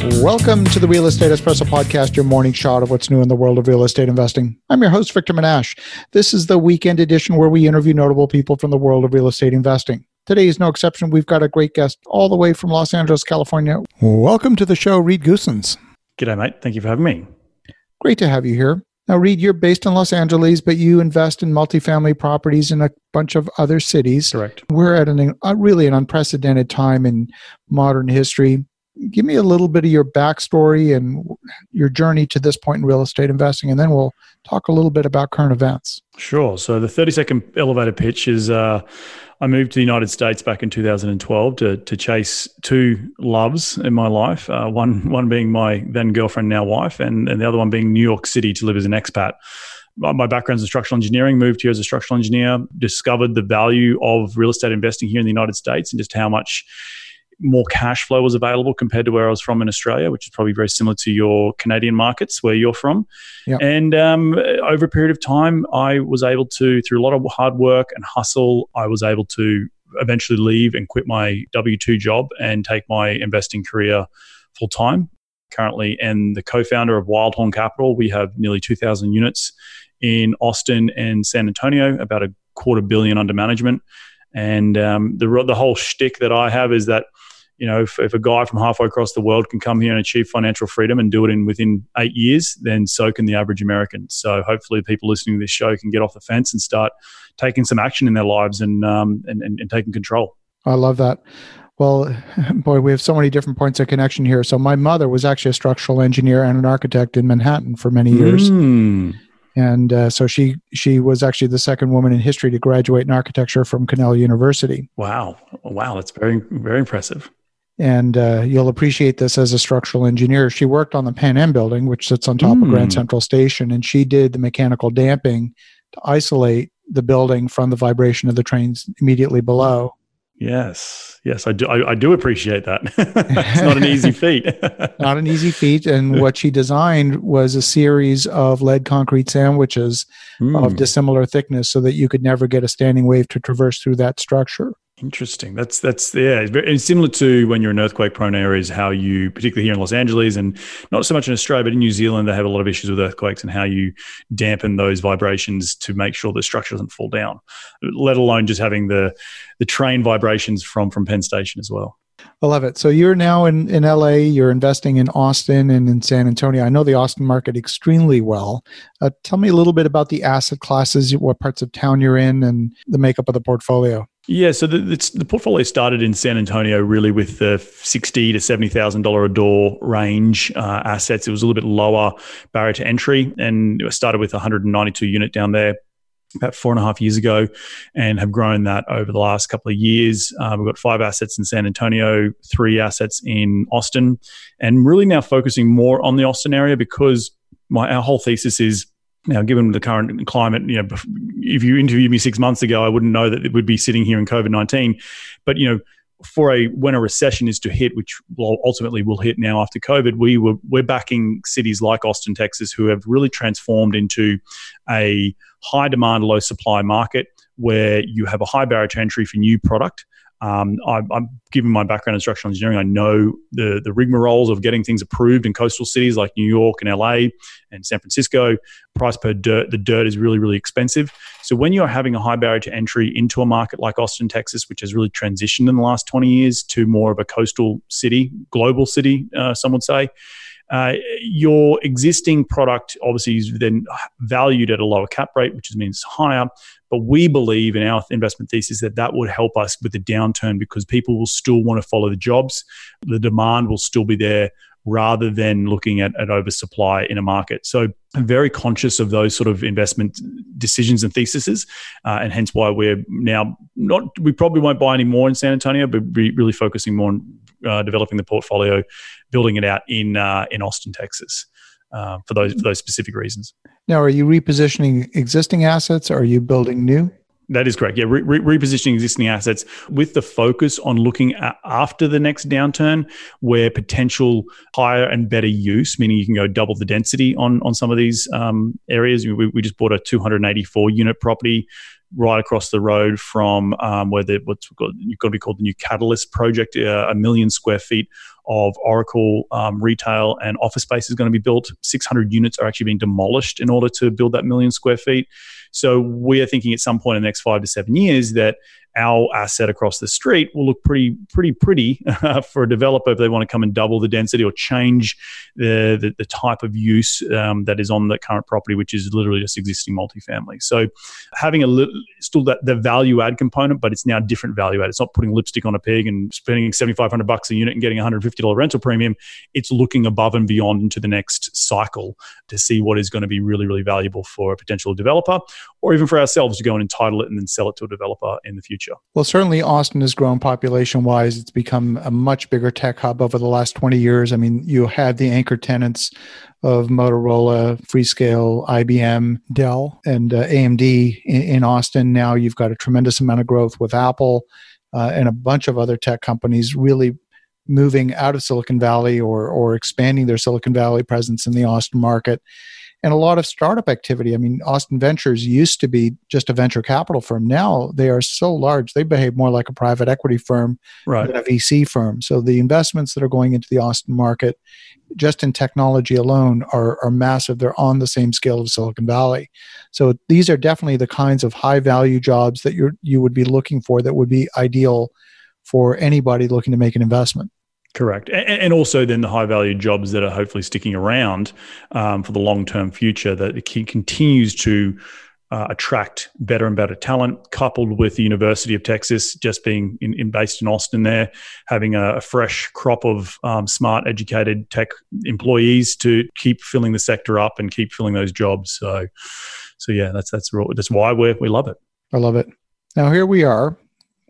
Welcome to the Real Estate Espresso Podcast, your morning shot of what's new in the world of real estate investing. I'm your host, Victor Menasce. This is the weekend edition where we interview notable people from the world of real estate investing. Today is no exception. We've got a great guest all the way from Los Angeles, California. Welcome to the show, Reed Goossens. G'day, mate. Thank you for having me. Great to have you here. Now, Reed, you're based in Los Angeles, but you invest in multifamily properties in a bunch of other cities. Correct. We're at an, a, really an unprecedented time in modern history. Give me a little bit of your backstory and your journey to this point in real estate investing, and then we'll talk a little bit about current events. Sure. So, the 30 second elevator pitch is uh, I moved to the United States back in 2012 to, to chase two loves in my life. Uh, one one being my then girlfriend, now wife, and, and the other one being New York City to live as an expat. My background is in structural engineering. Moved here as a structural engineer. Discovered the value of real estate investing here in the United States and just how much more cash flow was available compared to where I was from in Australia, which is probably very similar to your Canadian markets where you're from. Yep. And um, over a period of time, I was able to, through a lot of hard work and hustle, I was able to eventually leave and quit my W 2 job and take my investing career full time. Currently, and the co founder of Wildhorn Capital. We have nearly 2,000 units in Austin and San Antonio, about a quarter billion under management. And um, the the whole shtick that I have is that you know, if, if, a guy from halfway across the world can come here and achieve financial freedom and do it in within eight years, then so can the average American. So hopefully, people listening to this show can get off the fence and start taking some action in their lives and um, and, and, and taking control. I love that. Well, boy, we have so many different points of connection here. So my mother was actually a structural engineer and an architect in Manhattan for many years. Mm. And uh, so she she was actually the second woman in history to graduate in architecture from Cornell University. Wow, wow, that's very very impressive and uh, you'll appreciate this as a structural engineer. She worked on the Pan Am building, which sits on top mm. of Grand hmm. Central Station, and she did the mechanical damping to isolate the building from the vibration of the trains immediately below. Yes, yes, I do. I, I do appreciate that. it's not an easy feat. not an easy feat. And what she designed was a series of lead concrete sandwiches mm. of hmm. dissimilar thickness, so that you could never get a standing wave to traverse through that structure. Interesting. That's that's yeah, it's, very, similar to when you're in earthquake prone areas, how you, particularly here in Los Angeles, and not so much in Australia, but in New Zealand, they have a lot of issues with earthquakes and how you dampen those vibrations to make sure the structure doesn't fall down. Let alone just having the the train vibrations from from Penn Station as well. I love it. So you're now in, in LA, you're investing in Austin and in San Antonio. I know the Austin market extremely well. Uh, tell me a little bit about the asset classes, what parts of town you're in, and the makeup of the portfolio. Yeah, so the, the portfolio started in San Antonio really with the sixty to seventy thousand dollar a door range uh, assets. It was a little bit lower barrier to entry, and it started with one hundred and ninety two unit down there about four and a half years ago and have grown that over the last couple of years. Uh, we've got five assets in San Antonio, three assets in Austin, and really now focusing more on the Austin area because my our whole thesis is now, given the current climate, you know, if you interviewed me six months ago, I wouldn't know that it would be sitting here in COVID nineteen. But you know, for a when a recession is to hit, which will ultimately will hit now after COVID, we were we're backing cities like Austin, Texas, who have really transformed into a high demand, low supply market where you have a high barrier to entry for new product. Um, I, am given my background in structural engineering. I know the the rigmaroles of getting things approved in coastal cities like New York and LA and San Francisco. Price per dirt, the dirt is really really expensive. So when you are having a high barrier to entry into a market like Austin, Texas, which has really transitioned in the last 20 years to more of a coastal city, global city, uh, some would say. Uh, your existing product obviously is then valued at a lower cap rate, which means higher. But we believe in our investment thesis that that would help us with the downturn because people will still want to follow the jobs. The demand will still be there rather than looking at, at oversupply in a market. So I'm very conscious of those sort of investment decisions and theses, uh, and hence why we're now not. We probably won't buy any more in San Antonio, but really focusing more on uh, developing the portfolio, building it out in uh, in Austin, Texas, uh, for those for those specific reasons. Now, are you repositioning existing assets? Or are you building new? That is correct. Yeah, re- re- repositioning existing assets with the focus on looking at after the next downturn, where potential higher and better use, meaning you can go double the density on on some of these um, areas. We, we just bought a 284 unit property right across the road from um, where the, what's got, got to be called the new Catalyst project, uh, a million square feet of Oracle um, retail and office space is going to be built. 600 units are actually being demolished in order to build that million square feet. So we are thinking at some point in the next five to seven years that our asset across the street will look pretty, pretty, pretty for a developer if they want to come and double the density or change the the, the type of use um, that is on the current property, which is literally just existing multifamily. So having a li- still that the value add component, but it's now different value add. It's not putting lipstick on a pig and spending seventy five hundred bucks a unit and getting a hundred fifty dollar rental premium. It's looking above and beyond into the next cycle to see what is going to be really, really valuable for a potential developer or even for ourselves to go and entitle it and then sell it to a developer in the future. Well, certainly Austin has grown population wise. It's become a much bigger tech hub over the last 20 years. I mean, you had the anchor tenants of Motorola, Freescale, IBM, Dell, and uh, AMD in, in, Austin. Now you've got a tremendous amount of growth with Apple uh, and a bunch of other tech companies really moving out of Silicon Valley or, or expanding their Silicon Valley presence in the Austin market and a lot of startup activity. I mean, Austin Ventures used to be just a venture capital firm. Now they are so large, they behave more like a private equity firm right. than a VC firm. So the investments that are going into the Austin market, just in technology alone, are, are massive. They're on the same scale of Silicon Valley. So these are definitely the kinds of high value jobs that you you would be looking for that would be ideal for anybody looking to make an investment. Correct. And also then the high value jobs that are hopefully sticking around um, for the long term future that it continues to uh, attract better and better talent, coupled with the University of Texas just being in, in based in Austin there, having a, a fresh crop of um, smart, educated tech employees to keep filling the sector up and keep filling those jobs. So, so yeah, that's that's that's why we we love it. I love it. Now here we are.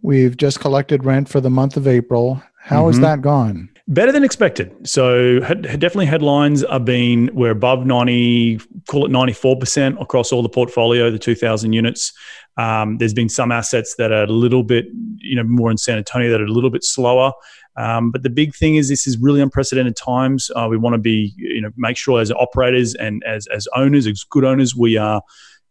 We've just collected rent for the month of April. How mm-hmm. has that gone? Better than expected. So definitely headlines are being we're above 90, call it 94% across all the portfolio, the 2,000 units. Um, there's been some assets that are a little bit, you know, more in San Antonio that are a little bit slower. Um, but the big thing is this is really unprecedented times. Uh, we want to be, you know, make sure as operators and as as owners, as good owners, we are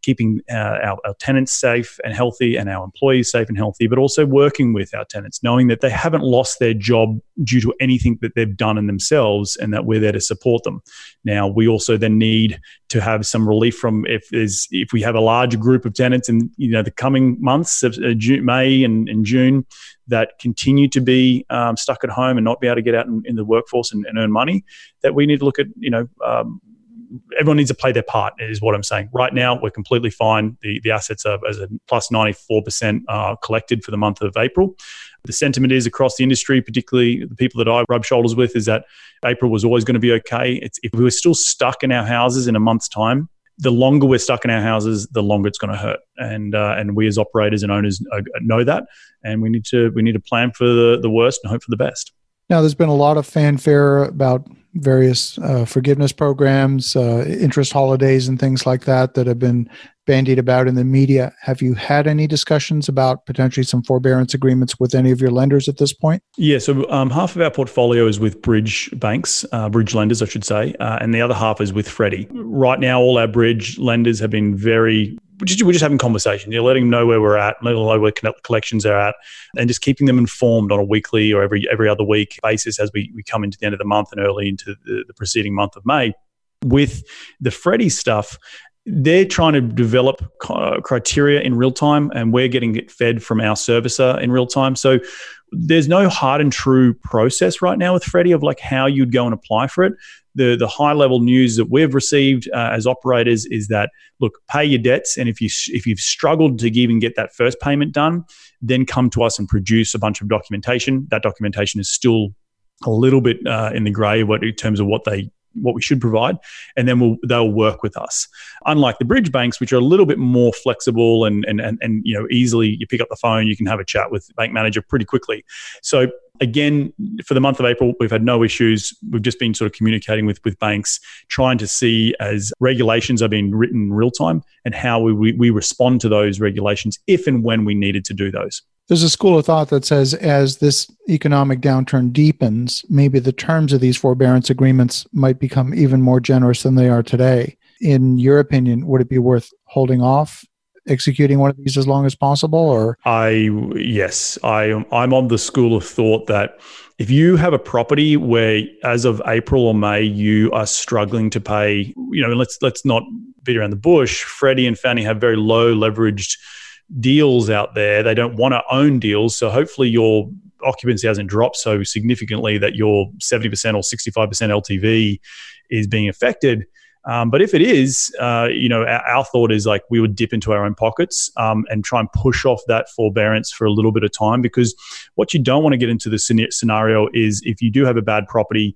keeping uh, our, our, tenants safe and healthy and our employees safe and healthy, but also working with our tenants, knowing that they haven't lost their job due to anything that they've done in themselves and that we're there to support them. Now, we also then need to have some relief from if there's if we have a large group of tenants in you know the coming months of uh, June, May and, and, June that continue to be um, stuck at home and not be able to get out in, in the workforce and, and, earn money, that we need to look at you know um, everyone needs to play their part is what i'm saying. Right now we're completely fine. The, the assets are as a plus 94% uh, collected for the month of april. The sentiment is across the industry particularly the people that i rub shoulders with is that april was always going to be okay. It's, if we were still stuck in our houses in a month's time the longer we're stuck in our houses, the longer it's going to hurt, and uh, and we as operators and owners know that, and we need to we need to plan for the, the worst and hope for the best. Now, there's been a lot of fanfare about various uh, forgiveness programs, uh, interest holidays, and things like that that have been bandied about in the media. Have you had any discussions about potentially some forbearance agreements with any of your lenders at this point? Yeah, so um, half of our portfolio is with bridge banks, uh, bridge lenders, I should say, uh, and the other half is with Freddie. Right now, all our bridge lenders have been very we're just, having conversations. You're letting them know where we're at, letting them know where collections are at, and just keeping them informed on a weekly or every every other week basis as we, we come into the end of the month and early into the, the preceding month of May. With the Freddie stuff, they're trying to develop criteria in real time, and we're getting it fed from our servicer in real time. So there's no hard and true process right now with Freddie of like how you'd go and apply for it the the high level news that we've received uh, as operators is that look, pay your debts, and if you if you've struggled to even get that first payment done, then come to us and produce a bunch of documentation. That documentation is still a little bit uh, in the grey in terms of what they what we should provide, and then we'll, they'll work with us. Unlike the bridge banks, which are a little bit more flexible and, and and and you know easily you pick up the phone, you can have a chat with bank manager pretty quickly. So again, for the month of April, we've had no issues. We've just been sort of communicating with with banks, trying to see as regulations are being written real time and how we, we, we respond to those regulations if and when we needed to do those. There's a school of thought that says as this economic downturn deepens, maybe the terms of these forbearance agreements might become even more generous than they are today. In your opinion, would it be worth holding off executing one of these as long as possible or I yes, I I'm on the school of thought that if you have a property where as of April or May you are struggling to pay, you know, let's let's not beat around the bush. Freddie and Fannie have very low leveraged deals out there. They don't want to own deals, so hopefully your occupancy hasn't dropped so significantly that your 70% or 65% LTV is being affected. Um, but if it is, uh, you know, our, our, thought is like we would dip into our own pockets um, and try and push off that forbearance for a little bit of time because what you don't want to get into the scenario is if you do have a bad property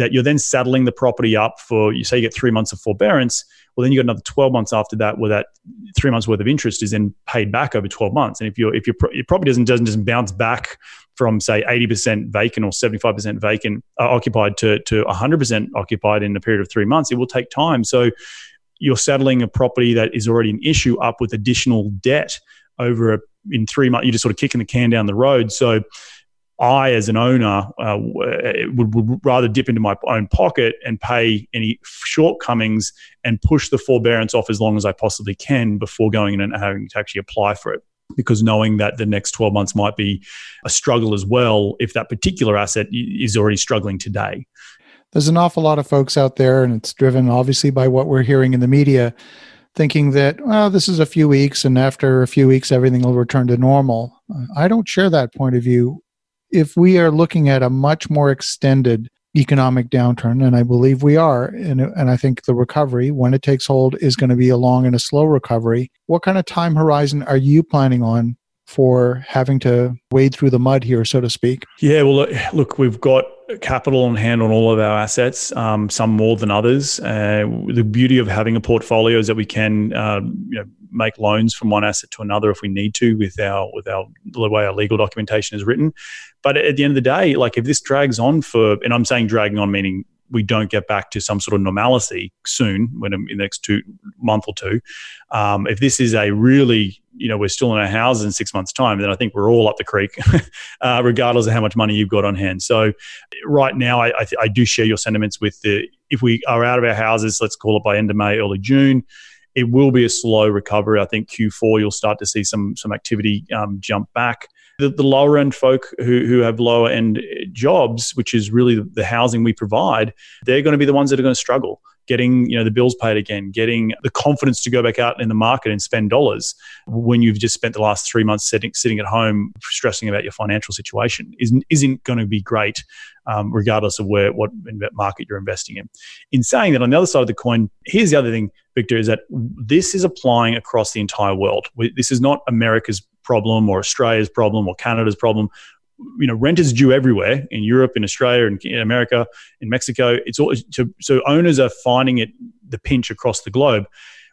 that you're then saddling the property up for you say you get three months of forbearance well then you got another 12 months after that where that three months worth of interest is then paid back over 12 months. And if your if your, your property doesn't doesn't just bounce back from say 80% vacant or 75% vacant uh, occupied to to 100% occupied in a period of three months it will take time. So you're saddling a property that is already an issue up with additional debt over a, in three months you're just sort of kicking the can down the road. So I, as an owner, uh, would, would, rather dip into my own pocket and pay any shortcomings and push the forbearance off as long as I possibly can before going in and having to actually apply for it. Because knowing that the next 12 months might be a struggle as well if that particular asset is already struggling today. There's an awful lot of folks out there, and it's driven obviously by what we're hearing in the media, thinking that, well, this is a few weeks, and after a few weeks, everything will return to normal. I don't share that point of view if we are looking at a much more extended economic downturn, and I believe we are, and, and I think the recovery, when it takes hold, is going to be a long and a slow recovery. What kind of time horizon are you planning on for having to wade through the mud here, so to speak? Yeah, well, look, we've got capital on hand on all of our assets, um, some more than others. Uh, the beauty of having a portfolio is that we can uh, you know, make loans from one asset to another if we need to with our with our the way our legal documentation is written. But at the end of the day, like if this drags on for, and I'm saying dragging on meaning we don't get back to some sort of normalcy soon, when in the next two month or two, um, if this is a really, you know, we're still in our houses in six months' time, then I think we're all up the creek, uh, regardless of how much money you've got on hand. So, right now, I, I, I do share your sentiments with the if we are out of our houses, let's call it by end of May, early June it will be a slow recovery. I think Q4 you'll start to see some some activity um, jump back. The, the, lower end folk who, who have lower end jobs, which is really the housing we provide, they're going to be the ones that are going to struggle getting you know the bills paid again, getting the confidence to go back out in the market and spend dollars when you've just spent the last three months sitting sitting at home stressing about your financial situation isn't isn't going to be great, um, regardless of where what market you're investing in. In saying that, on the other side of the coin, here's the other thing, Victor, is that this is applying across the entire world. This is not America's problem or Australia's problem or Canada's problem you know rent is due everywhere in Europe, in Australia, in, in America, in Mexico. It's all so, so owners are finding it the pinch across the globe.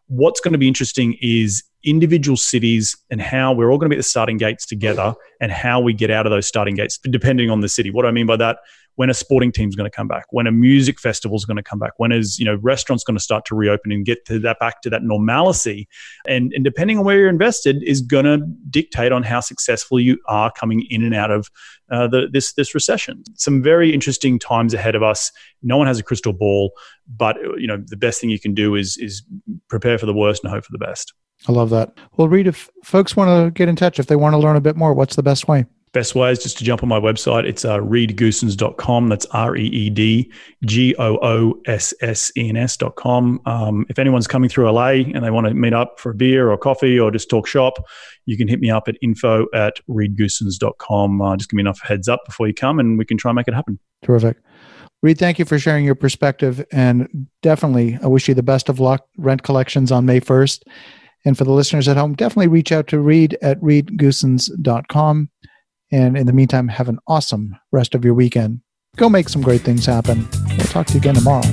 What's going to be interesting is individual cities and how we're all going to be at the starting gates together and how we get out of those starting gates, depending on the city. What do I mean by that? when a sporting team's going to come back, when a music festival is going to come back, when is you know restaurants going to start to reopen and get to that back to that normalcy, and and depending on where you're invested is going to dictate on how successful you are coming in and out of uh, the, this this recession. Some very interesting times ahead of us. No one has a crystal ball, but you know the best thing you can do is is prepare for the worst and hope for the best. I love that. Well, Reed, if folks want to get in touch, if they want to learn a bit more, what's the best way? Best way is just to jump on my website. It's uh, reedgoossens.com. That's R E E D G O O S S E N S.com. Um, if anyone's coming through LA and they want to meet up for a beer or coffee or just talk shop, you can hit me up at info at reedgoossens.com. Uh, just give me enough heads up before you come and we can try and make it happen. Terrific. Reed, thank you for sharing your perspective. And definitely, I wish you the best of luck. Rent collections on May 1st. And for the listeners at home, definitely reach out to Reed at reedgoossens.com. And in the meantime, have an awesome rest of your weekend. Go make some great things happen. We'll talk to you again tomorrow.